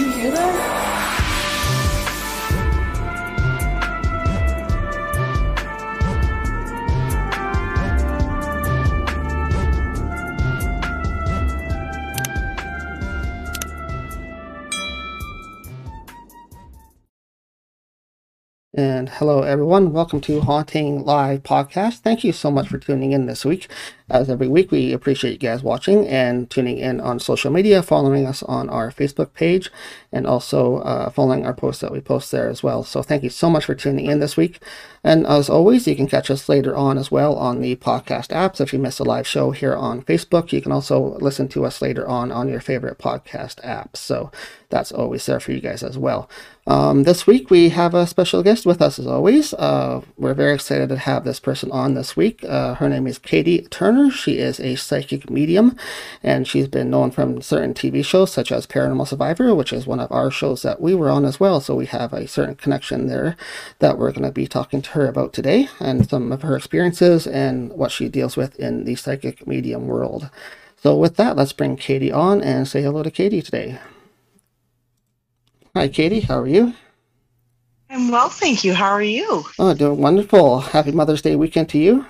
you hear that? Uh, And hello, everyone. Welcome to Haunting Live Podcast. Thank you so much for tuning in this week. As every week, we appreciate you guys watching and tuning in on social media, following us on our Facebook page, and also uh, following our posts that we post there as well. So thank you so much for tuning in this week. And as always, you can catch us later on as well on the podcast apps. If you miss a live show here on Facebook, you can also listen to us later on on your favorite podcast apps. So that's always there for you guys as well. Um, this week, we have a special guest with us as always. Uh, we're very excited to have this person on this week. Uh, her name is Katie Turner. She is a psychic medium, and she's been known from certain TV shows such as Paranormal Survivor, which is one of our shows that we were on as well. So we have a certain connection there that we're going to be talking to her about today, and some of her experiences and what she deals with in the psychic medium world. So with that, let's bring Katie on and say hello to Katie today. Hi, Katie. How are you? I'm well, thank you. How are you? Oh, doing wonderful. Happy Mother's Day weekend to you.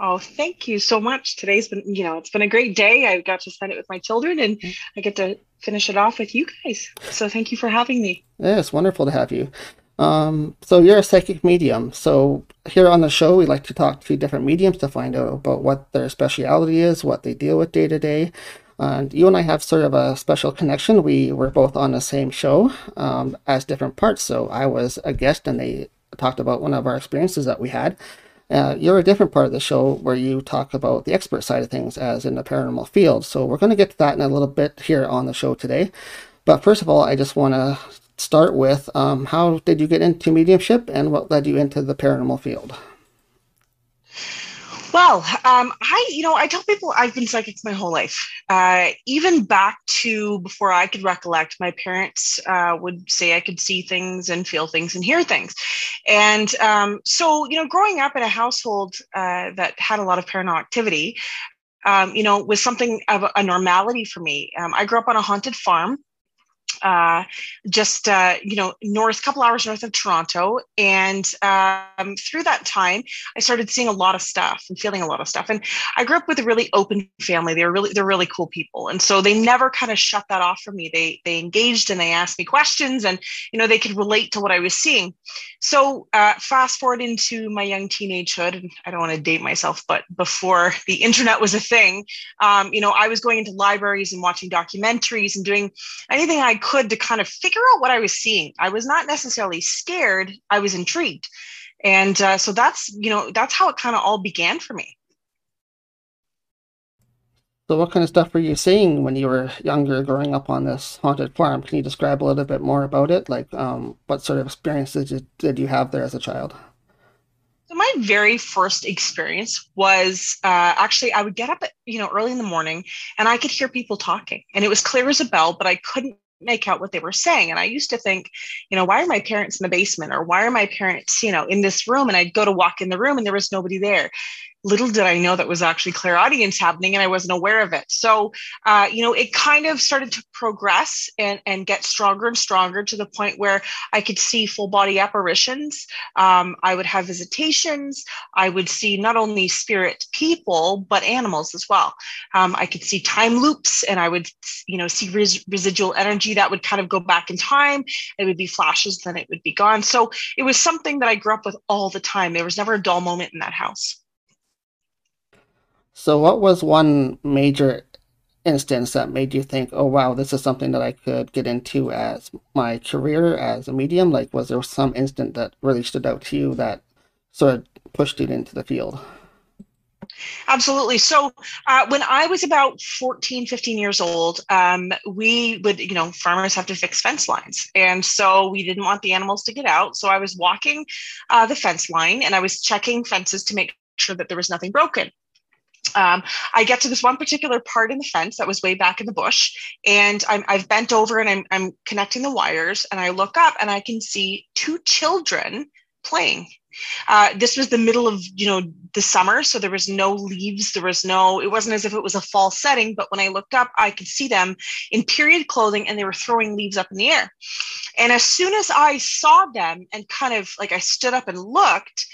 Oh, thank you so much. Today's been, you know, it's been a great day. I got to spend it with my children and I get to finish it off with you guys. So thank you for having me. Yeah, it's wonderful to have you. Um, so you're a psychic medium. So here on the show, we like to talk to different mediums to find out about what their speciality is, what they deal with day to day. And you and I have sort of a special connection. We were both on the same show um, as different parts. So I was a guest and they talked about one of our experiences that we had. Uh, you're a different part of the show where you talk about the expert side of things as in the paranormal field. So we're going to get to that in a little bit here on the show today. But first of all, I just want to start with um, how did you get into mediumship and what led you into the paranormal field? Well, um, I, you know, I tell people I've been psychic my whole life. Uh, even back to before I could recollect, my parents uh, would say I could see things and feel things and hear things. And um, so, you know, growing up in a household uh, that had a lot of paranormal activity, um, you know, was something of a normality for me. Um, I grew up on a haunted farm uh, just uh, you know north, couple hours north of Toronto, and um, through that time, I started seeing a lot of stuff and feeling a lot of stuff. And I grew up with a really open family. They were really they're really cool people, and so they never kind of shut that off from me. They they engaged and they asked me questions, and you know they could relate to what I was seeing. So uh, fast forward into my young teenagehood, and I don't want to date myself, but before the internet was a thing, um, you know I was going into libraries and watching documentaries and doing anything I could to kind of figure out what I was seeing. I was not necessarily scared, I was intrigued. And uh, so that's, you know, that's how it kind of all began for me. So, what kind of stuff were you seeing when you were younger, growing up on this haunted farm? Can you describe a little bit more about it? Like, um, what sort of experiences did, did you have there as a child? So my very first experience was uh, actually I would get up at you know early in the morning and I could hear people talking and it was clear as a bell, but I couldn't make out what they were saying. And I used to think, you know, why are my parents in the basement or why are my parents, you know, in this room? And I'd go to walk in the room and there was nobody there little did I know that was actually clairaudience happening and I wasn't aware of it. So, uh, you know, it kind of started to progress and, and get stronger and stronger to the point where I could see full body apparitions. Um, I would have visitations. I would see not only spirit people, but animals as well. Um, I could see time loops and I would, you know, see res- residual energy that would kind of go back in time. It would be flashes, then it would be gone. So it was something that I grew up with all the time. There was never a dull moment in that house. So, what was one major instance that made you think, oh, wow, this is something that I could get into as my career as a medium? Like, was there some instant that really stood out to you that sort of pushed you into the field? Absolutely. So uh, when I was about 14, 15 years old, um, we would, you know, farmers have to fix fence lines. And so we didn't want the animals to get out. So I was walking uh, the fence line and I was checking fences to make sure that there was nothing broken um, I get to this one particular part in the fence that was way back in the bush, and i have bent over and I'm, I'm connecting the wires, and I look up and I can see two children playing. Uh, this was the middle of you know the summer, so there was no leaves. There was no. It wasn't as if it was a fall setting, but when I looked up, I could see them in period clothing, and they were throwing leaves up in the air. And as soon as I saw them, and kind of like I stood up and looked,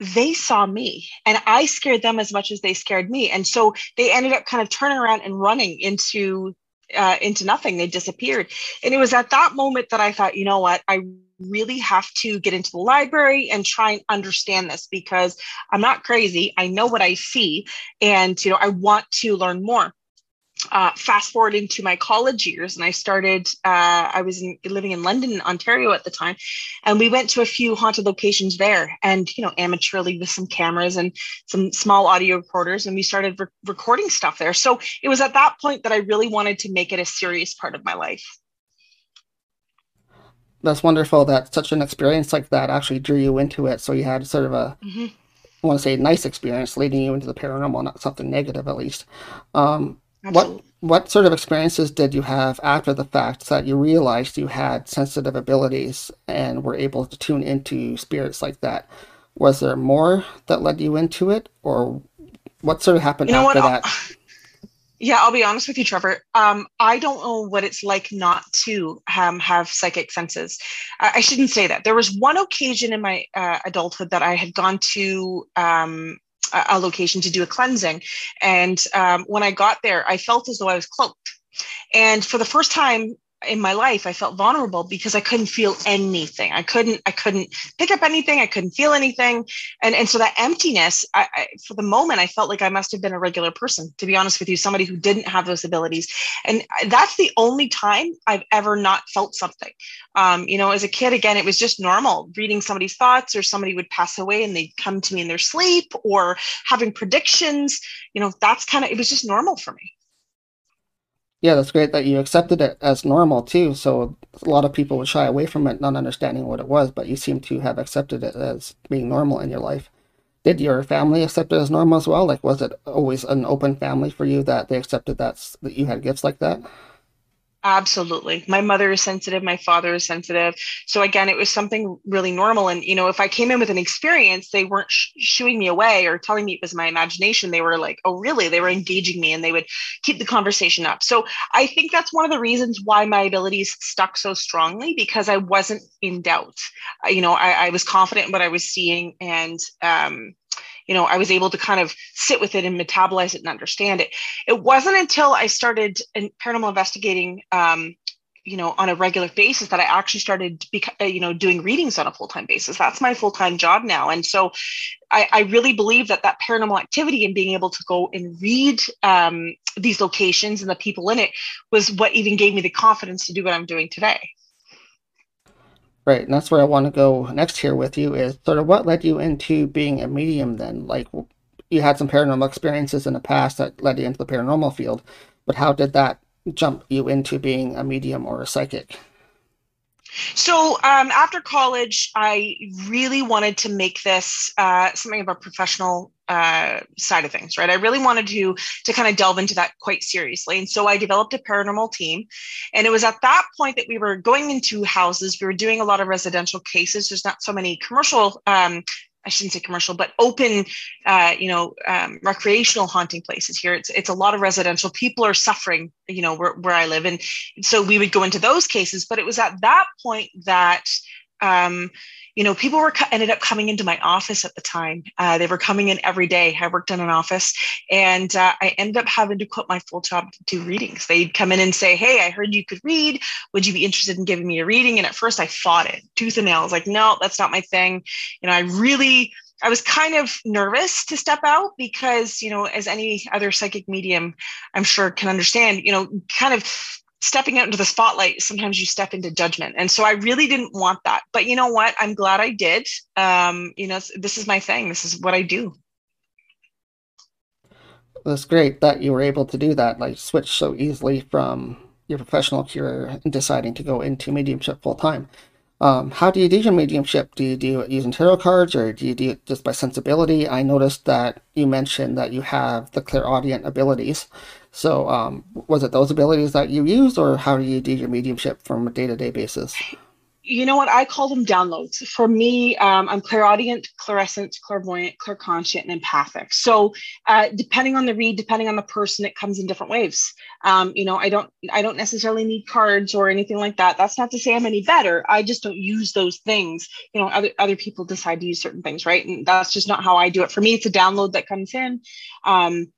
they saw me and I scared them as much as they scared me. And so they ended up kind of turning around and running into uh, into nothing. They disappeared. And it was at that moment that I thought, you know what, I really have to get into the library and try and understand this because I'm not crazy. I know what I see, and you know, I want to learn more uh, fast forward into my college years and i started uh, i was in, living in london ontario at the time and we went to a few haunted locations there and you know amateurly with some cameras and some small audio recorders and we started re- recording stuff there. So it was at that point that i really wanted to make it a serious part of my life. That's wonderful that such an experience like that actually drew you into it. So you had sort of a mm-hmm. I want to say nice experience leading you into the paranormal not something negative at least. Um, what what sort of experiences did you have after the fact that you realized you had sensitive abilities and were able to tune into spirits like that? Was there more that led you into it, or what sort of happened you know after what? that? Yeah, I'll be honest with you, Trevor. Um, I don't know what it's like not to um, have psychic senses. I, I, shouldn't say that. There was one occasion in my uh, adulthood that I had gone to um, a location to do a cleansing. And um, when I got there, I felt as though I was cloaked. And for the first time in my life i felt vulnerable because i couldn't feel anything. I couldn't i couldn't pick up anything. I couldn't feel anything. And and so that emptiness I, I, for the moment i felt like i must have been a regular person to be honest with you somebody who didn't have those abilities. And that's the only time i've ever not felt something. Um, you know as a kid again it was just normal reading somebody's thoughts or somebody would pass away and they'd come to me in their sleep or having predictions. You know that's kind of it was just normal for me yeah, that's great that you accepted it as normal too. So a lot of people would shy away from it, not understanding what it was, but you seem to have accepted it as being normal in your life. Did your family accept it as normal as well? Like, was it always an open family for you that they accepted that that you had gifts like that? Absolutely. My mother is sensitive. My father is sensitive. So again, it was something really normal. And, you know, if I came in with an experience, they weren't sh- shooing me away or telling me it was my imagination. They were like, oh, really? They were engaging me and they would keep the conversation up. So I think that's one of the reasons why my abilities stuck so strongly because I wasn't in doubt. you know, I, I was confident in what I was seeing. And, um, you know, I was able to kind of sit with it and metabolize it and understand it. It wasn't until I started in paranormal investigating, um, you know, on a regular basis that I actually started, uh, you know, doing readings on a full time basis. That's my full time job now, and so I, I, really believe that that paranormal activity and being able to go and read um, these locations and the people in it was what even gave me the confidence to do what I'm doing today. Right, and that's where I want to go next here with you is sort of what led you into being a medium then? Like you had some paranormal experiences in the past that led you into the paranormal field, but how did that jump you into being a medium or a psychic? So um, after college, I really wanted to make this uh, something of a professional uh, side of things, right? I really wanted to to kind of delve into that quite seriously, and so I developed a paranormal team. And it was at that point that we were going into houses. We were doing a lot of residential cases. There's not so many commercial um, I shouldn't say commercial, but open, uh, you know, um, recreational haunting places here. It's it's a lot of residential. People are suffering, you know, where, where I live, and so we would go into those cases. But it was at that point that um, you know, people were ended up coming into my office at the time. Uh, they were coming in every day. I worked in an office, and uh, I ended up having to quit my full job to do readings. They'd come in and say, "Hey, I heard you could read. Would you be interested in giving me a reading?" And at first, I fought it tooth and nail. I was like, "No, that's not my thing." You know, I really. I was kind of nervous to step out because, you know, as any other psychic medium, I'm sure can understand, you know, kind of stepping out into the spotlight, sometimes you step into judgment. And so I really didn't want that. But you know what? I'm glad I did. Um, you know, this is my thing. This is what I do. That's great that you were able to do that, like switch so easily from your professional career and deciding to go into mediumship full time. Um, how do you do your mediumship? Do you do it using tarot cards or do you do it just by sensibility? I noticed that you mentioned that you have the clairaudient abilities. So, um, was it those abilities that you use, or how do you do your mediumship from a day to day basis? you know what I call them downloads. For me, um, I'm clairaudient, clairsentient, clairvoyant, clairconscient, and empathic. So, uh, depending on the read, depending on the person, it comes in different waves. Um, you know, I don't, I don't necessarily need cards or anything like that. That's not to say I'm any better. I just don't use those things. You know, other other people decide to use certain things, right? And that's just not how I do it. For me, it's a download that comes in. Um,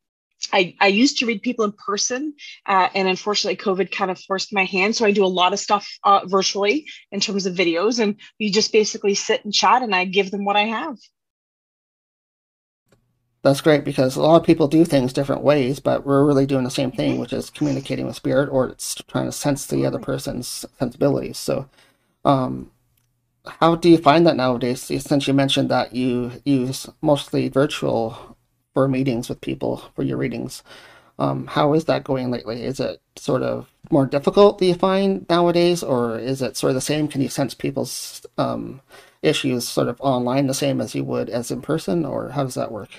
I, I used to read people in person, uh, and unfortunately, COVID kind of forced my hand. So I do a lot of stuff uh, virtually in terms of videos, and we just basically sit and chat, and I give them what I have. That's great because a lot of people do things different ways, but we're really doing the same thing, mm-hmm. which is communicating with spirit, or it's trying to sense the other person's sensibilities. So, um, how do you find that nowadays? Since you mentioned that you use mostly virtual for meetings with people for your readings. Um, how is that going lately? Is it sort of more difficult do you find nowadays, or is it sort of the same? Can you sense people's um, issues sort of online the same as you would as in person, or how does that work?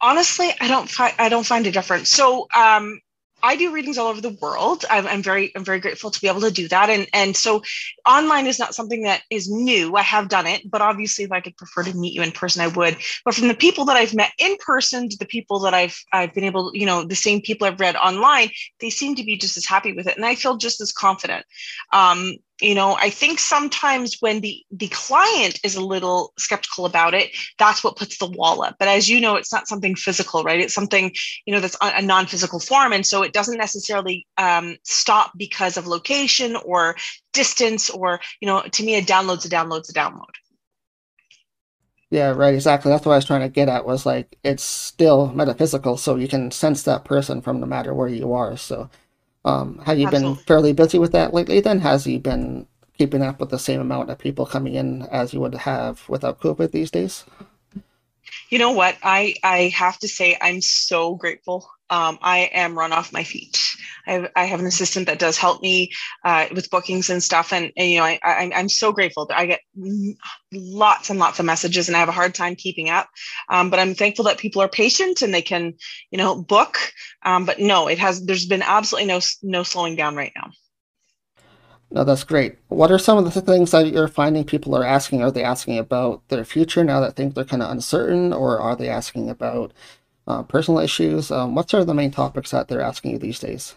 Honestly, I don't find I don't find a difference. So um, I do readings all over the world. I'm, I'm, very I'm very grateful to be able to do that. And and so online is not something that is new. I have done it, but obviously if I could prefer to meet you in person, I would. But from the people that I've met in person to the people that I've I've been able, you know, the same people I've read online, they seem to be just as happy with it. And I feel just as confident. Um, you know i think sometimes when the the client is a little skeptical about it that's what puts the wall up. But as you know it's not something physical right? It's something you know that's a non-physical form. And so it doesn't necessarily um, stop because of location or distance or you know to me a download's a download's a download. Yeah right. Exactly. That's what i was trying to get at was like it's still metaphysical so you can sense that person from no matter where you are. So um, have you Absolutely. been fairly busy with that lately? Then has you been keeping up with the same amount of people coming in as you would have without COVID these days? You know what? I I have to say I'm so grateful. Um, I am run off my feet. I have, I have an assistant that does help me uh, with bookings and stuff, and, and you know I, I am so grateful. that I get lots and lots of messages, and I have a hard time keeping up. Um, but I'm thankful that people are patient and they can you know book. Um, but no, it has. There's been absolutely no no slowing down right now. No, that's great. What are some of the things that you're finding people are asking? Are they asking about their future now that think they're kind of uncertain, or are they asking about uh, personal issues? Um, what are the main topics that they're asking you these days?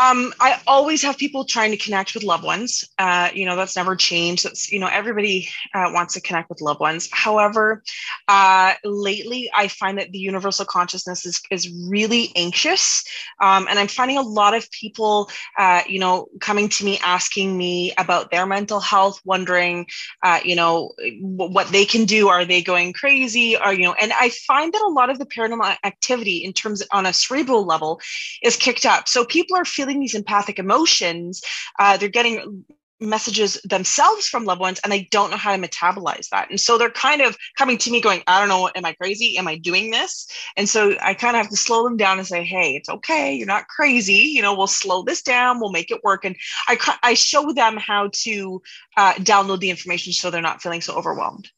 Um, I always have people trying to connect with loved ones. Uh, you know, that's never changed. That's, you know, everybody uh, wants to connect with loved ones. However, uh, lately I find that the universal consciousness is, is really anxious. Um, and I'm finding a lot of people, uh, you know, coming to me asking me about their mental health, wondering, uh, you know, what they can do. Are they going crazy? Or, you know, and I find that a lot of the paranormal activity in terms on a cerebral level is kicked up. So people are feeling feeling these empathic emotions, uh, they're getting messages themselves from loved ones and they don't know how to metabolize that. And so they're kind of coming to me going, I don't know, am I crazy? Am I doing this? And so I kind of have to slow them down and say, hey, it's okay. You're not crazy. You know, we'll slow this down. We'll make it work. And I, I show them how to uh, download the information so they're not feeling so overwhelmed.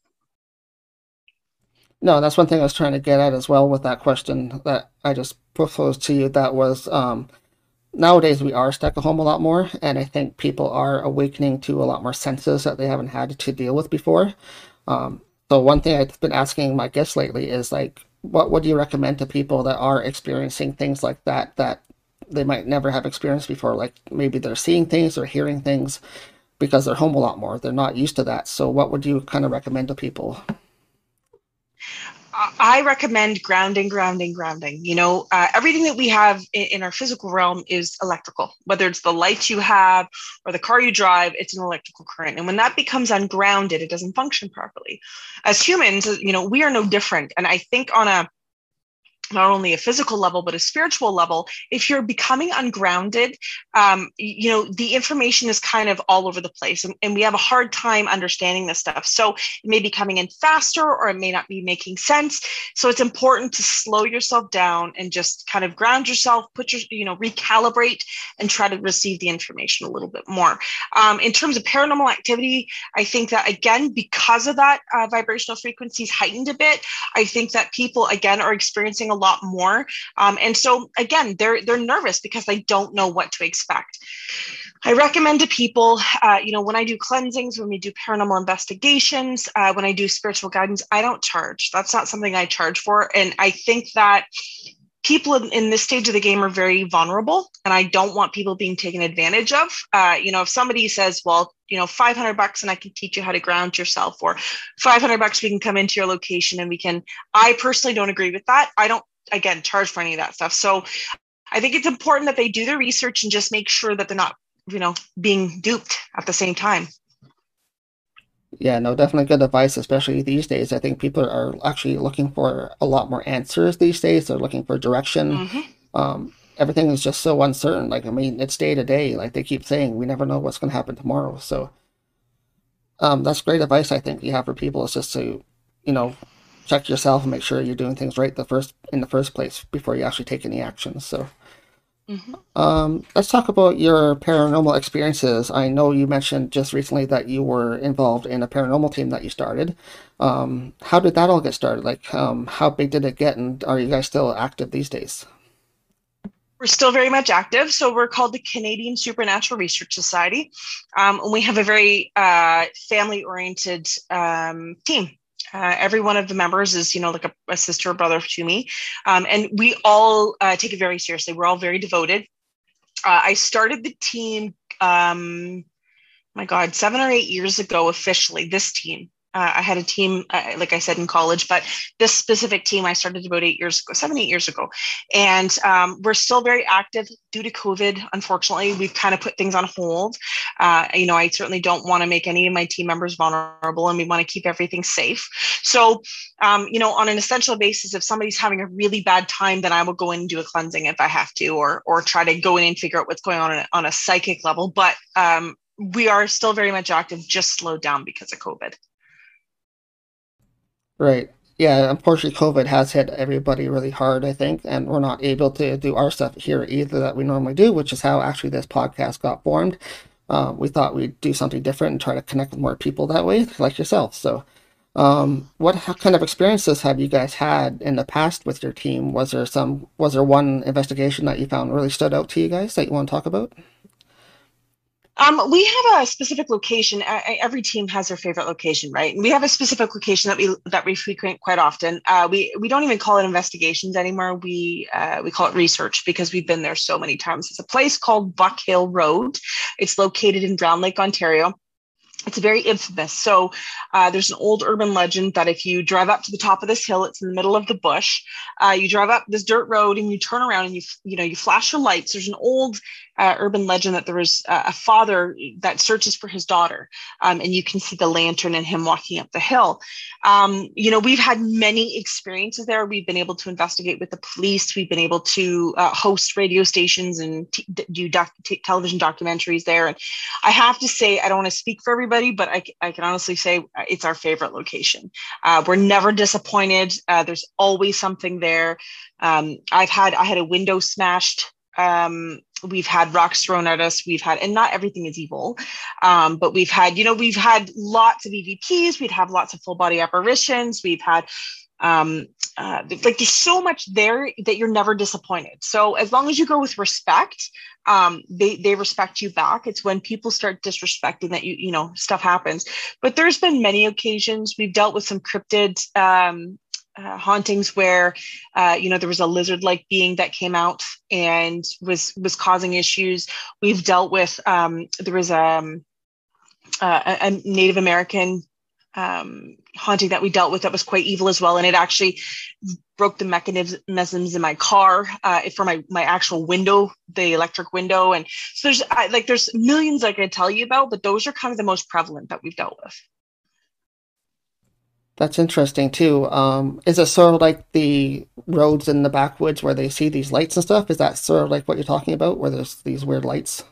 No, that's one thing I was trying to get at as well with that question that I just proposed to you. That was um, nowadays we are stuck at home a lot more, and I think people are awakening to a lot more senses that they haven't had to deal with before. Um, so one thing I've been asking my guests lately is like, what would you recommend to people that are experiencing things like that that they might never have experienced before? Like maybe they're seeing things or hearing things because they're home a lot more. They're not used to that. So what would you kind of recommend to people? I recommend grounding, grounding, grounding. You know, uh, everything that we have in, in, our physical realm is electrical, whether it's the lights you have or the car you drive, it's an electrical current. And when that becomes ungrounded, it doesn't function properly. As humans, you know, we are no different. And I think on a not only a physical level but a spiritual level. If you're becoming ungrounded um, you know the information is kind of all over the place and, and, we have a hard time understanding this stuff. So it may be coming in faster or it may not be making sense. So it's important to slow yourself down and just kind of ground yourself put your you know recalibrate and try to receive the information a little bit more. Um, in terms of paranormal activity i think that again because of that uh, vibrational frequencies heightened a bit i think that people again are experiencing a lot more. Um, and so again, they're they're nervous because they don't know what to expect. I recommend to people, uh, you know, when I do cleansings, when we do paranormal investigations, uh, when I do spiritual guidance, I don't charge. That's not something I charge for. And I think that people in, in, this stage of the game are very vulnerable and i don't want people being taken advantage of uh, you know if somebody says well you know 500 bucks and i can teach you how to ground yourself or 500 bucks we can come into your location and we can i personally don't agree with that i don't again charge for any of that stuff so i think it's important that they do their research and just make sure that they're not you know being duped at the same time yeah, no, definitely good advice, especially these days. I think people are actually looking for a lot more answers these days. They're looking for direction. Mm-hmm. Um, everything is just so uncertain. Like, I mean, it's day to day. Like they keep saying, we never know what's going to happen tomorrow. So, um, that's great advice. I think you have for people is just to, you know, check yourself and make sure you're doing things right the first in the first place before you actually take any actions. So. Mm-hmm. Um, let's talk about your paranormal experiences. I know you mentioned just recently that you were involved in a paranormal team that you started. Um, how did that all get started? Like, um, how big did it get, and are you guys still active these days? We're still very much active. So we're called the Canadian Supernatural Research Society. Um, and we have a very uh, family oriented um, team. Uh, every one of the members is, you know, like a, a sister or brother to me. Um, and we all uh, take it very seriously. We're all very devoted. Uh, I started the team, um, my God, seven or eight years ago officially, this team uh, I had a team, uh, like I said, in college, but this specific team I started about eight years ago, seven, eight years ago. And um, we're still very active due to COVID. Unfortunately, we've kind of put things on hold. Uh, you know, I certainly don't want to make any of my team members vulnerable and we want to keep everything safe. So, um, you know, on an essential basis, if somebody's having a really bad time, then I will go in and do a cleansing if I have to, or, or try to go in and figure out what's going on on a, psychic level. But um, we are still very much active, just slowed down because of COVID. Right. Yeah, unfortunately, COVID has hit everybody really hard, I think, and we're not able to do our stuff here either that we normally do, which is how actually this podcast got formed. Uh, we thought we'd do something different and try to connect with more people that way, like yourself. So, um, what kind of experiences have you guys had in the past with your team? Was there some? Was there one investigation that you found really stood out to you guys that you want to talk about? Um, we have a specific location. Every team has their favorite location, right? And we have a specific location that we that we frequent quite often. Uh, we we don't even call it investigations anymore. We uh, we call it research because we've been there so many times. It's a place called Buck Hill Road. It's located in Brown Lake, Ontario it's very infamous. So uh, there's an old urban legend that if you drive up to the top of this hill, it's in the middle of the bush. Uh, you drive up this dirt road and you turn around and you you know you flash your lights. There's an old uh, urban legend that there was a father that searches for his daughter, um, and you can see the lantern and him walking up the hill. Um, you know we've had many experiences there. We've been able to investigate with the police. We've been able to uh, host radio stations and t- do doc- t- television documentaries there. And I have to say, I don't want to speak for everybody but I, I can honestly say uh, it's our favorite location. Uh, we're never disappointed. Uh, there's always something there. Um, I've had I had a window smashed. Um, we've had rocks thrown at us. We've had, and not everything is evil, um, but we've had, you know, we've had lots of EVPs. We'd have lots of full body apparitions. We've had um, uh, like there's so much there that you're never disappointed. So as long as you go with respect, um, they they respect you back. It's when people start disrespecting that you you know stuff happens. But there's been many occasions we've dealt with some cryptid um, uh, hauntings where uh, you know there was a lizard-like being that came out and was was causing issues. We've dealt with um, there was um, uh, a, a Native American um, haunting that we dealt with that was quite evil as well. And it actually broke the mechanisms in my car uh, for my my actual window, the electric window. And so there's I, like there's millions I could tell you about, but those are kind of the most prevalent that we've dealt with. That's interesting too. Um, is it sort of like the roads in the backwoods where they see these lights and stuff? Is that sort of like what you're talking about, where there's these weird lights?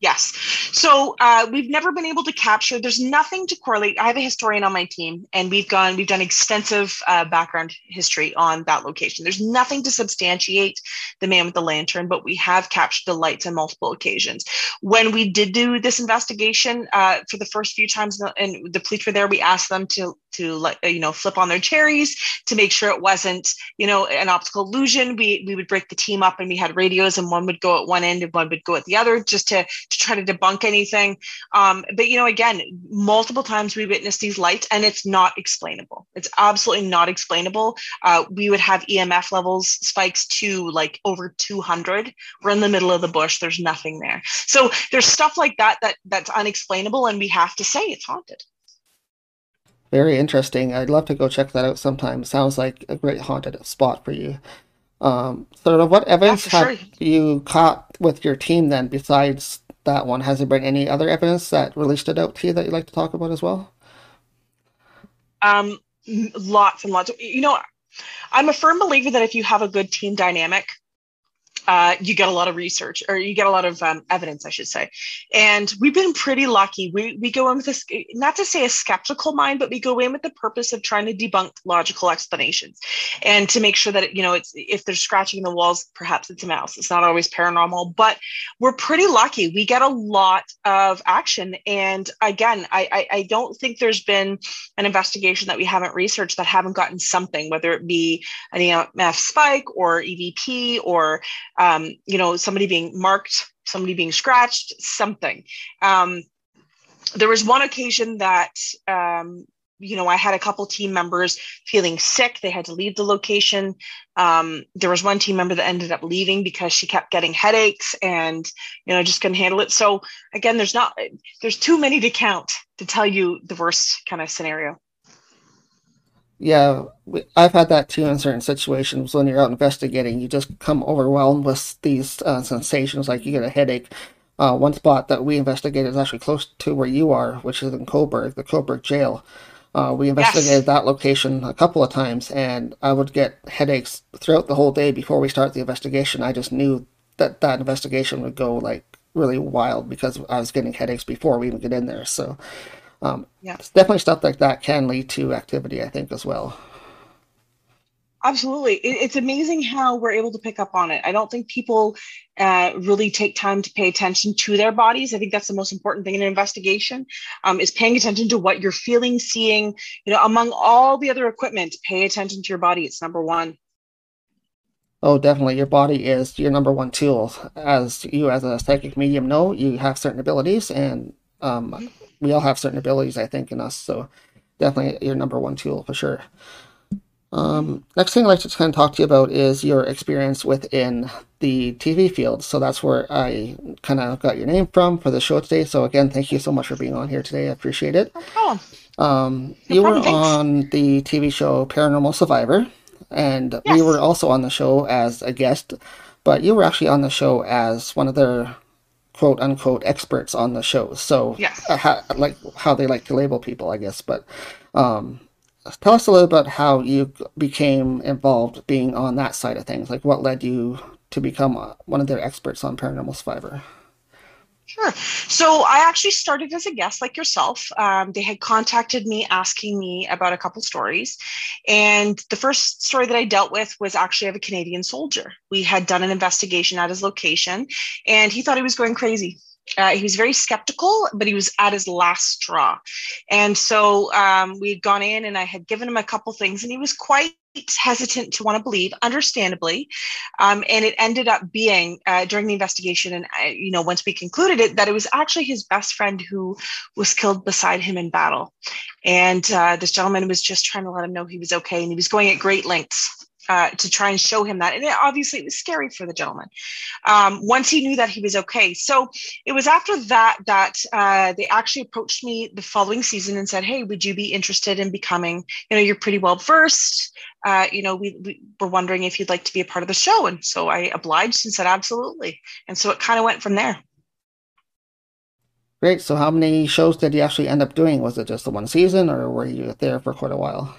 Yes. So uh, we've never been able to capture. There's nothing to correlate. I have a historian on my team, and we've gone. We've done extensive uh, background history on that location. There's nothing to substantiate the man with the lantern, but we have captured the lights on multiple occasions. When we did do this investigation uh, for the first few times, and the police were there, we asked them to to you know flip on their cherries to make sure it wasn't you know an optical illusion. We we would break the team up and we had radios and one would go at one end and one would go at the other just to to try to debunk anything. Um, but you know again, multiple times we witnessed these lights and it's not explainable. It's absolutely not explainable. Uh, we would have EMF levels spikes to like over 200. We're in the middle of the bush. There's nothing there. So there's stuff like that that that's unexplainable, and we have to say it's haunted. Very interesting. I'd love to go check that out sometime. Sounds like a great haunted spot for you. Um, sort of what evidence yeah, have sure. you caught with your team then besides that one? Has there been any other evidence that really stood out to you that you'd like to talk about as well? Um, lots and lots. You know, I'm a firm believer that if you have a good team dynamic, uh, you get a lot of research or you get a lot of um, evidence, I should say. And we've been pretty lucky. We, we go in with this, not to say a skeptical mind, but we go in with the purpose of trying to debunk logical explanations and to make sure that, you know, it's if they're scratching the walls, perhaps it's a mouse. It's not always paranormal, but we're pretty lucky. We get a lot of action. And again, I, I, I don't think there's been an investigation that we haven't researched that haven't gotten something, whether it be an EMF spike or EVP or um, you know, somebody being marked, somebody being scratched, something. Um, there was one occasion that, um, you know, I had a couple team members feeling sick. They had to leave the location. Um, there was one team member that ended up leaving because she kept getting headaches and, you know, just couldn't handle it. So again, there's not, there's too many to count to tell you the worst kind of scenario. Yeah, I've had that too in certain situations. When you're out investigating, you just come overwhelmed with these uh, sensations, like you get a headache. Uh, one spot that we investigated is actually close to where you are, which is in Cobourg, the Cobourg jail. Uh, we investigated yes. that location a couple of times, and I would get headaches throughout the whole day before we start the investigation. I just knew that that investigation would go like really wild because I was getting headaches before we even get in there. So um, yeah. definitely stuff like that can lead to activity, I think, as well. Absolutely. it's amazing how we're able to pick up on it. I don't think people uh, really take time to pay attention to their bodies. I think that's the most important thing in an investigation um, is paying attention to what you're feeling, seeing, you know, among all the other equipment, pay attention to your body. It's number one. Oh, definitely. Your body is your number one tool. As you, as a psychic medium, know you have certain abilities, and um, mm-hmm we all have certain abilities, I think, in us. So definitely your number one tool for sure. Um, next thing I'd like to kind of talk to you about is your experience within the TV field. So that's where I kind of got your name from for the show today. So again, thank you so much for being on here today. I appreciate it. Oh, um, no you problem, were thanks. on the TV show Paranormal Survivor, and yes. we were also on the show as a guest, but you were actually on the show as one of their quote unquote experts on the show. So, yes. Uh, how, like how they like to label people, I guess. But um, tell us a little about how you became involved being on that side of things. Like, what led you to become uh, one of their experts on Paranormal Survivor? Sure. So I actually started as a guest like yourself. Um, they had contacted me asking me about a couple stories. And the first story that I dealt with was actually of a Canadian soldier. We had done an investigation at his location and he thought he was going crazy. Uh, he was very skeptical, but he was at his last straw. And so um, we had gone in and I had given him a couple things, and he was quite hesitant to want to believe, understandably. Um, and it ended up being uh, during the investigation, and uh, you know, once we concluded it, that it was actually his best friend who was killed beside him in battle. And uh, this gentleman was just trying to let him know he was okay, and he was going at great lengths uh, to try and show him that. And it, obviously, it was scary for the gentleman um, once he knew that he was okay. So it was after that that uh, they actually approached me the following season and said, Hey, would you be interested in becoming, you know, you're pretty well versed. Uh, you know, we, we were wondering if you'd like to be a part of the show. And so I obliged and said, Absolutely. And so it kind of went from there. Great. So, how many shows did you actually end up doing? Was it just the one season, or were you there for quite a while?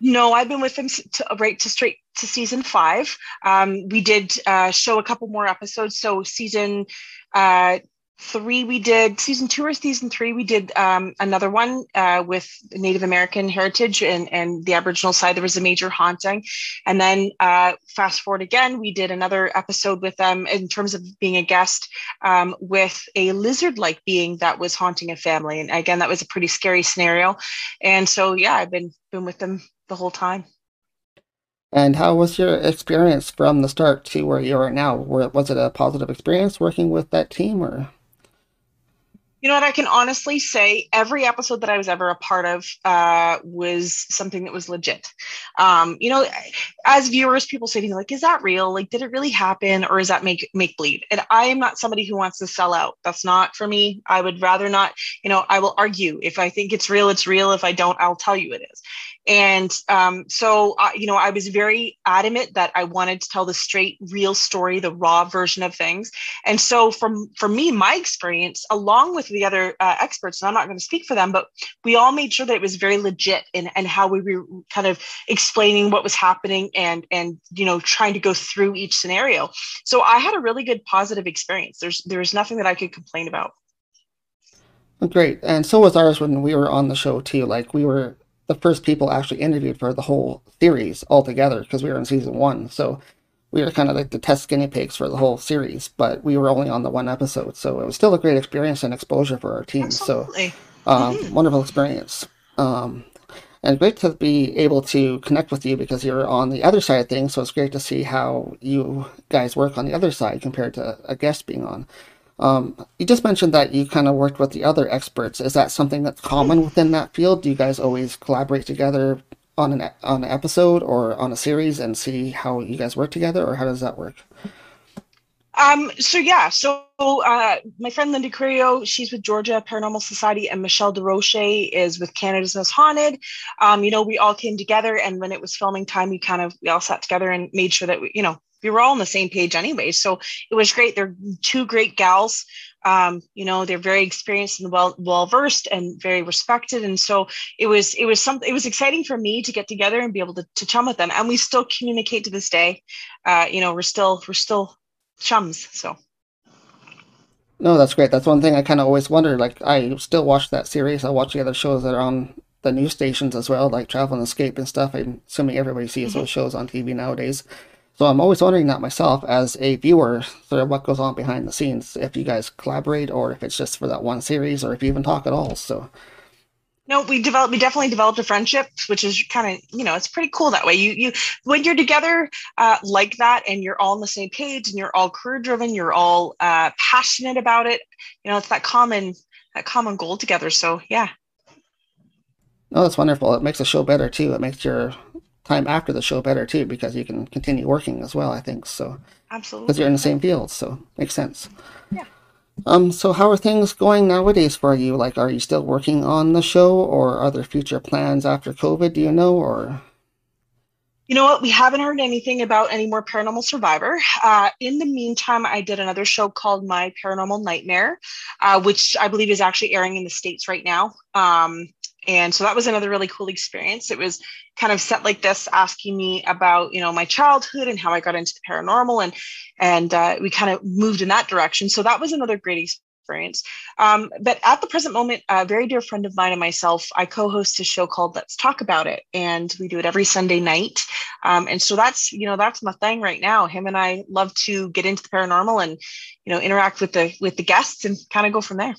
No, I've been with them to, right to straight to season five. Um, we did uh, show a couple more episodes. So season uh, three we did season two or season three we did um, another one uh, with native american heritage and, and the aboriginal side there was a major haunting and then uh, fast forward again we did another episode with them in terms of being a guest um, with a lizard like being that was haunting a family and again that was a pretty scary scenario and so yeah i've been been with them the whole time and how was your experience from the start to where you are now? Was it a positive experience working with that team or? You know what? I can honestly say every episode that I was ever a part of uh, was something that was legit. Um, you know, as viewers, people say to me like, "Is that real? Like, did it really happen, or is that make make believe?" And I am not somebody who wants to sell out. That's not for me. I would rather not. You know, I will argue if I think it's real, it's real. If I don't, I'll tell you it is. And um, so, you know, I was very adamant that I wanted to tell the straight, real story, the raw version of things. And so, from for me, my experience, along with the other uh, experts, and I'm not going to speak for them, but we all made sure that it was very legit in and how we were kind of explaining what was happening and and you know trying to go through each scenario. So I had a really good positive experience. There's there was nothing that I could complain about. Great, and so was ours when we were on the show too. Like we were the first people actually interviewed for the whole series altogether because we were in season one. So we were kind of like the test guinea pigs for the whole series, but we were only on the one episode. So it was still a great experience and exposure for our team. Absolutely. So um, mm-hmm. wonderful experience. Um, and great to be able to connect with you because you're on the other side of things. So it's great to see how you guys work on the other side compared to a guest being on. Um, you just mentioned that you kind of worked with the other experts. Is that something that's common within that field? Do you guys always collaborate together on an on an episode or on a series and see how you guys work together, or how does that work? Um, so yeah, so uh, my friend Linda Curio, she's with Georgia Paranormal Society, and Michelle DeRoche is with Canada's Most Haunted. Um, you know, we all came together, and when it was filming time, we kind of we all sat together and made sure that we, you know, we were all on the same page anyway. So it was great. They're two great gals. Um, you know, they're very experienced and well well versed and very respected. And so it was it was something it was exciting for me to get together and be able to, to chum with them. And we still communicate to this day. Uh, you know, we're still we're still chums. So no, that's great. That's one thing I kind of always wondered. Like, I still watch that series. I watch the other shows that are on the news stations as well, like Travel and Escape and stuff. I'm assuming everybody sees mm-hmm. those shows on TV nowadays. So I'm always wondering that myself as a viewer, sort of what goes on behind the scenes, if you guys collaborate or if it's just for that one series or if you even talk at all. So no, we developed we definitely developed a friendship, which is kind of, you know, it's pretty cool that way. You you when you're together uh, like that and you're all on the same page and you're all career driven, you're all uh, passionate about it, you know, it's that common that common goal together. So yeah. No, that's wonderful. It makes the show better too. It makes your time after the show better too because you can continue working as well. I think so. Absolutely. Because you're in the same field, so makes sense. Yeah. Um. So how are things going nowadays for you? Like, are you still working on the show, or are there future plans after COVID? Do you know, or? You know what? We haven't heard anything about any more Paranormal Survivor. Uh, in the meantime, I did another show called My Paranormal Nightmare, uh, which I believe is actually airing in the States right now. Um, and so that was another really cool experience. It was kind of set like this asking me about you know my childhood and how i got into the paranormal and and uh, we kind of moved in that direction. So that was another great experience. Um, but at the present moment a very dear friend of mine and myself i co-host a show called let's talk about it and we do it every sunday night. Um, and so that's you know that's my thing right now. Him and i love to get into the paranormal and you know interact with the with the guests and kind of go from there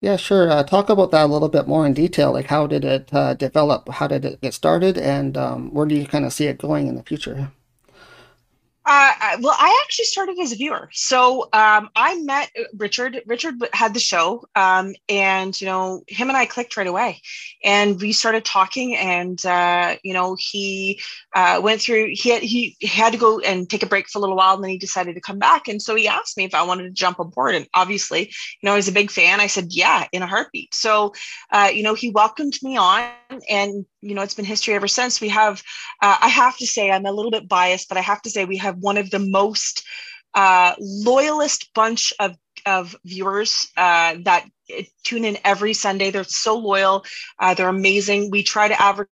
yeah, sure. Uh, talk about that a little bit more in detail. Like, how did it uh, develop? How did it get started? And um, where do you kind of see it going in the future? Uh, well, I actually started as a viewer. So um, I met Richard. Richard had the show, um, and you know, him and I clicked right away, and we started talking. And uh, you know, he uh, went through. He had he had to go and take a break for a little while, and then he decided to come back. And so he asked me if I wanted to jump aboard. And obviously, you know, was a big fan. I said, yeah, in a heartbeat. So, uh, you know, he welcomed me on, and you know, it's been history ever since. We have. Uh, I have to say, I'm a little bit biased, but I have to say we have one of the most uh, loyalist bunch of of viewers uh, that tune in every Sunday. They're so loyal. Uh, they're amazing. We try to advertise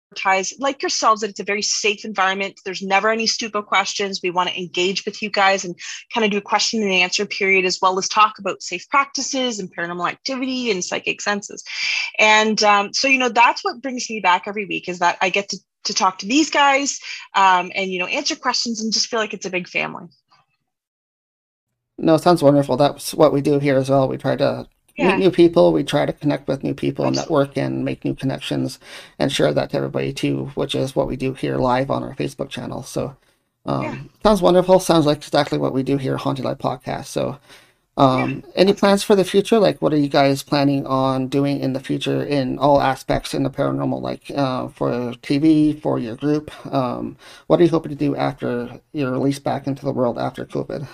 like yourselves that it's a very safe environment. There's never any stupid questions. We want to engage with you guys and kind of do a question and answer period as well as talk about safe practices and paranormal activity and psychic senses. And um, so, you know, that's what brings me back every week is that I get to to talk to these guys um, and you know answer questions and just feel like it's a big family. No, sounds wonderful. That's what we do here as well. We try to yeah. meet new people. We try to connect with new people and network and make new connections and share that to everybody too, which is what we do here live on our Facebook channel. So, um, yeah. sounds wonderful. Sounds like exactly what we do here, Haunted Live Podcast. So, um, yeah. any plans for the future? Like, what are you guys planning on doing in the future in all aspects in the paranormal, like uh, for TV, for your group? Um, what are you hoping to do after you're released back into the world after COVID?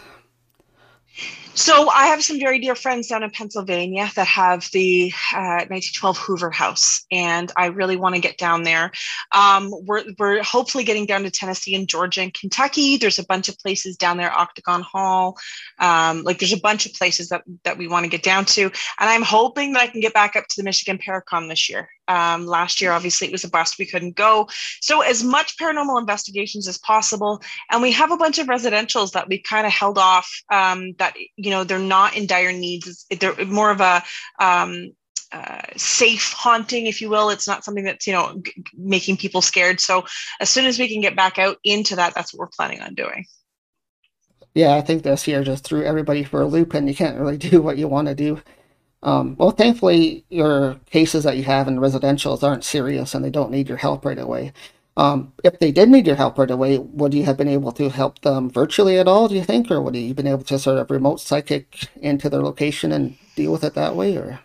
So I have some very dear friends down in Pennsylvania that have the uh, 1912 Hoover House, and I really want to get down there. Um, we're, we're hopefully getting down to Tennessee and Georgia and Kentucky. There's a bunch of places down there, Octagon Hall. Um, like there's a bunch of places that, that we want to get down to. And I'm hoping that I can get back up to the Michigan Paracon this year. Um, last year, obviously, it was a bust. We couldn't go. So, as much paranormal investigations as possible. And we have a bunch of residentials that we kind of held off um, that, you know, they're not in dire needs. They're more of a, um, uh, safe haunting, if you will. It's not something that's you know g- making people scared. So as soon as we can get back out into that, that's what we're planning on doing. Yeah, I think this year just threw everybody for a loop, and you can't really do what you want to do. Um, well, thankfully, your cases that you have in residentials aren't serious and they don't need your help right away. Um, if they did need your help right away, would you have been able to help them virtually at all, do you think? Or would you have been able to sort of remote psychic into their location and deal with it that way? Or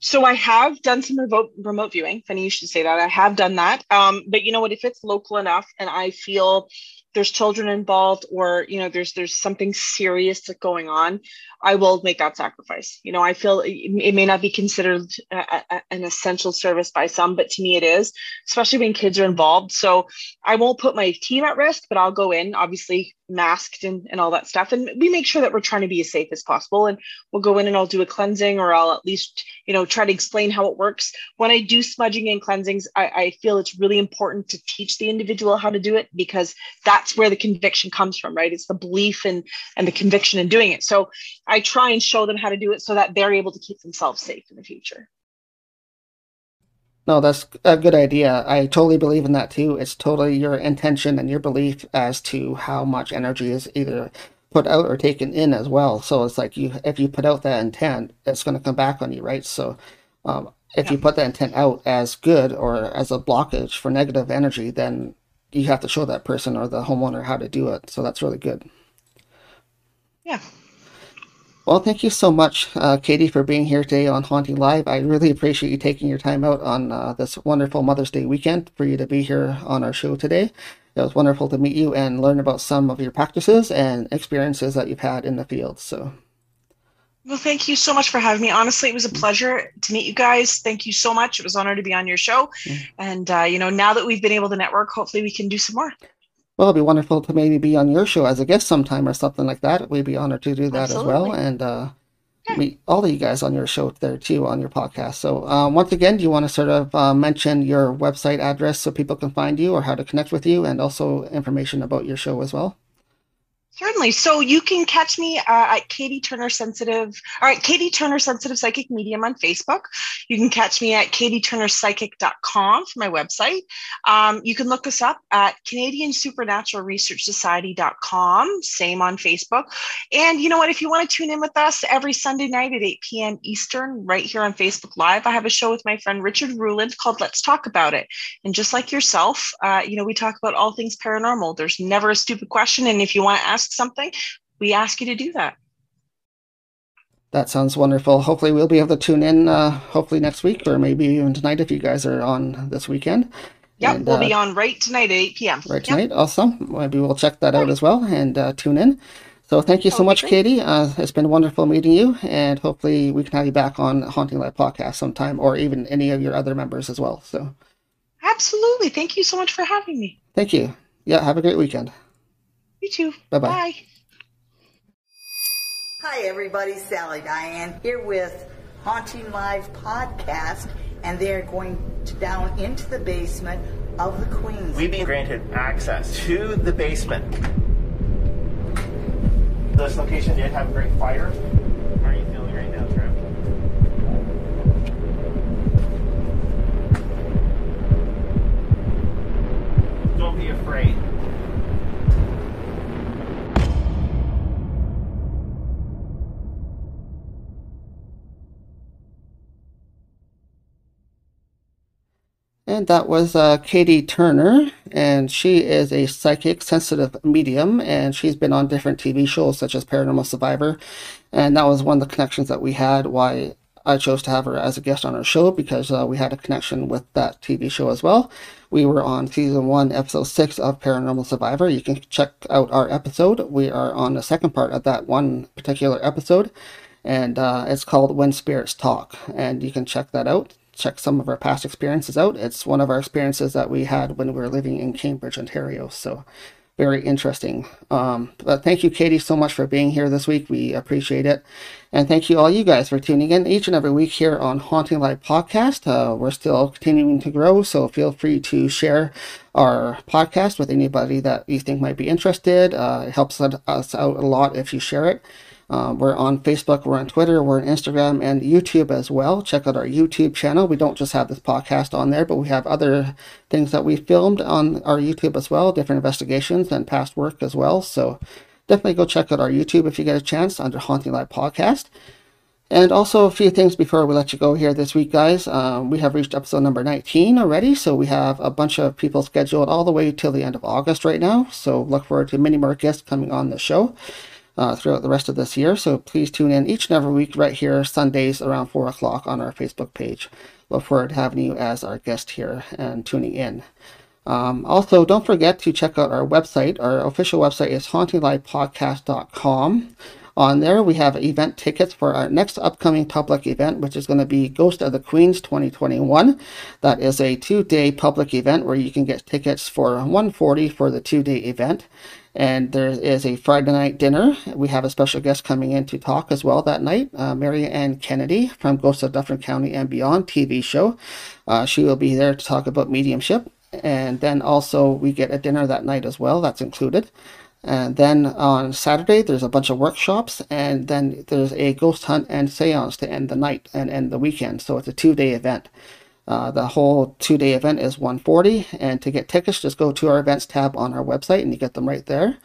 so I have done some remote remote viewing. Funny you should say that. I have done that. Um, but you know what? If it's local enough and I feel there's children involved or you know there's there's something serious going on i will make that sacrifice. You know i feel it, may not be considered a, a, an essential service by some but to me it is especially when kids are involved. So i won't put my team at risk but i'll go in obviously masked and, and all that stuff. And we make sure that we're trying to be as safe as possible. And we'll go in and i'll do a cleansing or i'll at least you know try to explain how it works. When i do smudging and cleansings i, I feel it's really important to teach the individual how to do it because that's where the conviction comes from right? It's the belief and and the conviction in doing it. So i try and show them how to do it so that they're able to keep themselves safe in the future no, that's a good idea. I totally believe in that too. It's totally your intention and your belief as to how much energy is either put out or taken in as well. So it's like you, if you put out that intent, it's going to come back on you, right? So um, if yeah. you put that intent out as good or as a blockage for negative energy, then you have to show that person or the homeowner how to do it. So that's really good. Yeah. Well, thank you so much, uh, Katie, for being here today on Haunting Live. I really appreciate you taking your time out on uh, this wonderful Mother's Day weekend for you to be here on our show today. It was wonderful to meet you and learn about some of your practices and experiences that you've had in the field. So, well, thank you so much for having me. Honestly, it was a pleasure to meet you guys. Thank you so much. It was an honor to be on your show. Mm-hmm. And, uh, you know, now that we've been able to network, hopefully we can do some more. Well, it'd be wonderful to maybe be on your show as a guest sometime or something like that. We'd be honored to do that Absolutely. as well, and uh, yeah. meet all of you guys on your show there too on your podcast. So, um, once again, do you want to sort of uh, mention your website address so people can find you or how to connect with you, and also information about your show as well? Certainly. So you can catch me uh, at Katie Turner Sensitive, all right, Katie Turner Sensitive Psychic Medium on Facebook. You can catch me at katieturnerpsychic.com for my website. Um, you can look us up at Canadian Supernatural Research Society.com, same on Facebook. And you know what? If you want to tune in with us every Sunday night at 8 p.m. Eastern, right here on Facebook Live, I have a show with my friend Richard Ruland called Let's Talk About It. And just like yourself, uh, you know, we talk about all things paranormal. There's never a stupid question. And if you want to ask something, we ask you to do that. That sounds wonderful. Hopefully, we'll be able to tune in. Uh, hopefully next week, or maybe even tonight if you guys are on this weekend. Yep, and, we'll uh, be on right tonight at 8 p.m. Right tonight, yep. awesome. Maybe we'll check that out as well and uh, tune in. So thank you so much, Katie. Uh, it's been wonderful meeting you, and hopefully we can have you back on Haunting Live podcast sometime, or even any of your other members as well. So, absolutely, thank you so much for having me. Thank you. Yeah, have a great weekend. You too. Bye-bye. Bye. Hi, everybody. Sally Diane here with Haunting Live Podcast, and they're going to down into the basement of the Queen's. We've been granted access to the basement. This location did have a great fire. How are you feeling right now, Trev? Don't be afraid. And that was uh, Katie Turner, and she is a psychic sensitive medium, and she's been on different TV shows such as Paranormal Survivor. And that was one of the connections that we had why I chose to have her as a guest on our show because uh, we had a connection with that TV show as well. We were on season one, episode six of Paranormal Survivor. You can check out our episode. We are on the second part of that one particular episode, and uh, it's called When Spirits Talk. And you can check that out check some of our past experiences out. It's one of our experiences that we had when we were living in Cambridge, Ontario. So very interesting. Um, but thank you, Katie, so much for being here this week. We appreciate it. And thank you all you guys for tuning in each and every week here on Haunting Live Podcast. Uh, we're still continuing to grow, so feel free to share our podcast with anybody that you think might be interested. Uh, it helps us out a lot if you share it. Uh, we're on Facebook, we're on Twitter, we're on Instagram, and YouTube as well. Check out our YouTube channel. We don't just have this podcast on there, but we have other things that we filmed on our YouTube as well, different investigations and past work as well. So definitely go check out our YouTube if you get a chance under Haunting Live Podcast. And also a few things before we let you go here this week, guys. Um, we have reached episode number 19 already, so we have a bunch of people scheduled all the way till the end of August right now. So look forward to many more guests coming on the show uh, throughout the rest of this year. So please tune in each and every week right here, Sundays around 4 o'clock on our Facebook page. Look forward to having you as our guest here and tuning in. Um, also, don't forget to check out our website. Our official website is hauntinglivepodcast.com. On there, we have event tickets for our next upcoming public event, which is going to be Ghost of the Queens 2021. That is a two-day public event where you can get tickets for 140 for the two-day event. And there is a Friday night dinner. We have a special guest coming in to talk as well that night, uh, Mary Ann Kennedy from Ghosts of Dufferin County and Beyond TV show. Uh, she will be there to talk about mediumship. And then also we get a dinner that night as well. That's included. And then on Saturday, there's a bunch of workshops, and then there's a ghost hunt and seance to end the night and end the weekend. So it's a two day event. Uh, the whole two day event is 140 and to get tickets just go to our events tab on our website and you get them right there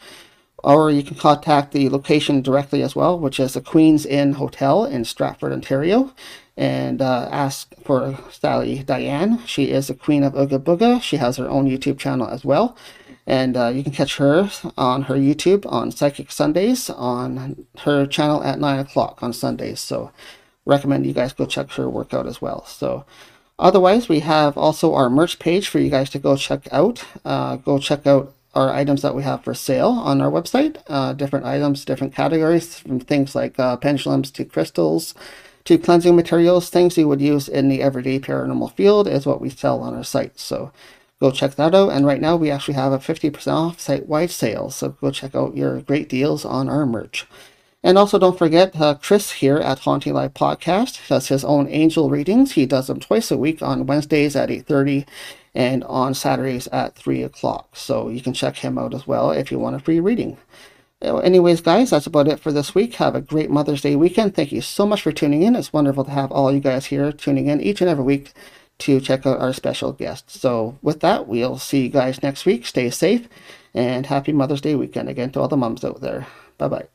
or you can contact the location directly as well which is the queens inn hotel in stratford ontario and uh, ask for sally diane she is the queen of ooga booga she has her own youtube channel as well and uh, you can catch her on her youtube on psychic sundays on her channel at 9 o'clock on sundays so recommend you guys go check her work out as well so Otherwise, we have also our merch page for you guys to go check out. Uh, go check out our items that we have for sale on our website. Uh, different items, different categories, from things like uh, pendulums to crystals to cleansing materials. Things you would use in the everyday paranormal field is what we sell on our site. So go check that out. And right now, we actually have a 50% off site wide sale. So go check out your great deals on our merch. And also, don't forget, uh, Chris here at Haunting Live Podcast does his own angel readings. He does them twice a week on Wednesdays at 8.30 and on Saturdays at 3 o'clock. So you can check him out as well if you want a free reading. Anyways, guys, that's about it for this week. Have a great Mother's Day weekend. Thank you so much for tuning in. It's wonderful to have all you guys here tuning in each and every week to check out our special guest. So with that, we'll see you guys next week. Stay safe and happy Mother's Day weekend again to all the moms out there. Bye-bye. Did